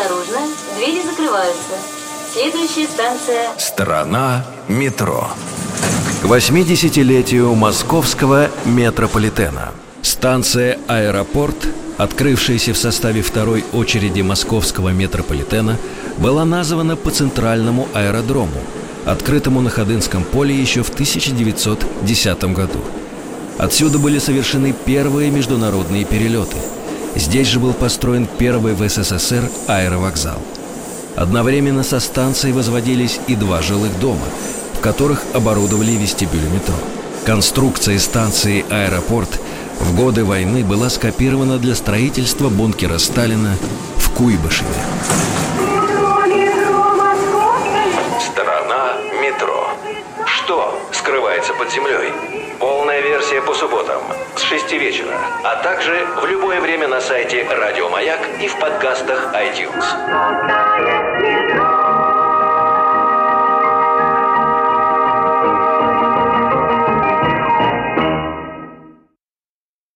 Осторожно, двери закрываются. Следующая станция... Страна метро. К 80-летию московского метрополитена. Станция «Аэропорт», открывшаяся в составе второй очереди московского метрополитена, была названа по центральному аэродрому, открытому на Ходынском поле еще в 1910 году. Отсюда были совершены первые международные перелеты. Здесь же был построен первый в СССР аэровокзал – Одновременно со станцией возводились и два жилых дома, в которых оборудовали вестибюль метро. Конструкция станции «Аэропорт» в годы войны была скопирована для строительства бункера Сталина в Куйбышеве. Страна метро. Что скрывается под землей? Полная версия по субботам с 6 вечера, а также в любое время на сайте Радио Маяк и в подкастах iTunes.